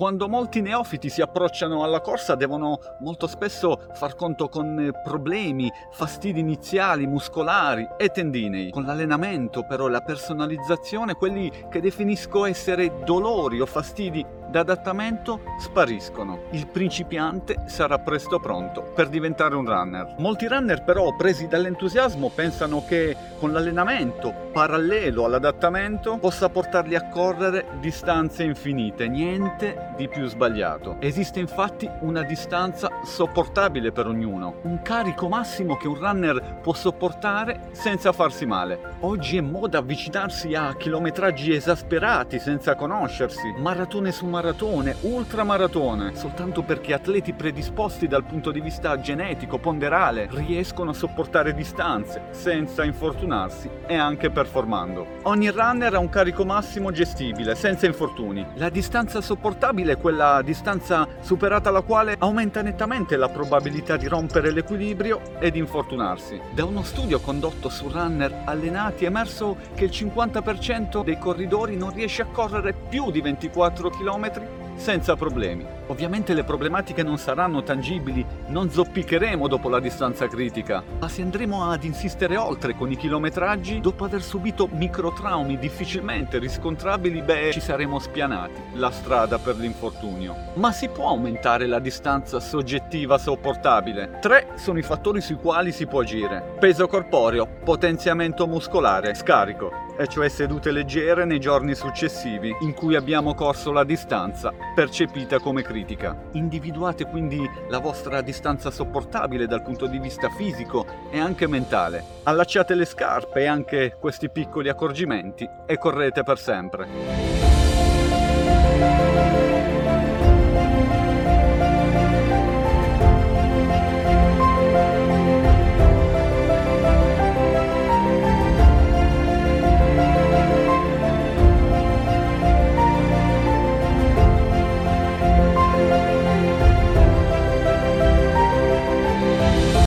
Quando molti neofiti si approcciano alla corsa devono molto spesso far conto con problemi, fastidi iniziali, muscolari e tendinei. Con l'allenamento però la personalizzazione, quelli che definisco essere dolori o fastidi d'adattamento spariscono. Il principiante sarà presto pronto per diventare un runner. Molti runner però presi dall'entusiasmo pensano che con l'allenamento parallelo all'adattamento possa portarli a correre distanze infinite, niente di più sbagliato. Esiste infatti una distanza sopportabile per ognuno, un carico massimo che un runner può sopportare senza farsi male. Oggi è moda avvicinarsi a chilometraggi esasperati senza conoscersi, maratone su maratone maratone, ultramaratone, soltanto perché atleti predisposti dal punto di vista genetico, ponderale, riescono a sopportare distanze senza infortunarsi e anche performando. Ogni runner ha un carico massimo gestibile, senza infortuni. La distanza sopportabile è quella distanza superata la quale aumenta nettamente la probabilità di rompere l'equilibrio e di infortunarsi. Da uno studio condotto su runner allenati è emerso che il 50% dei corridori non riesce a correre più di 24 km senza problemi. Ovviamente le problematiche non saranno tangibili, non zoppicheremo dopo la distanza critica, ma se andremo ad insistere oltre con i chilometraggi, dopo aver subito microtraumi difficilmente riscontrabili, beh, ci saremo spianati la strada per l'infortunio. Ma si può aumentare la distanza soggettiva sopportabile? Tre sono i fattori sui quali si può agire. Peso corporeo, potenziamento muscolare, scarico cioè sedute leggere nei giorni successivi in cui abbiamo corso la distanza percepita come critica. Individuate quindi la vostra distanza sopportabile dal punto di vista fisico e anche mentale. Allacciate le scarpe e anche questi piccoli accorgimenti e correte per sempre.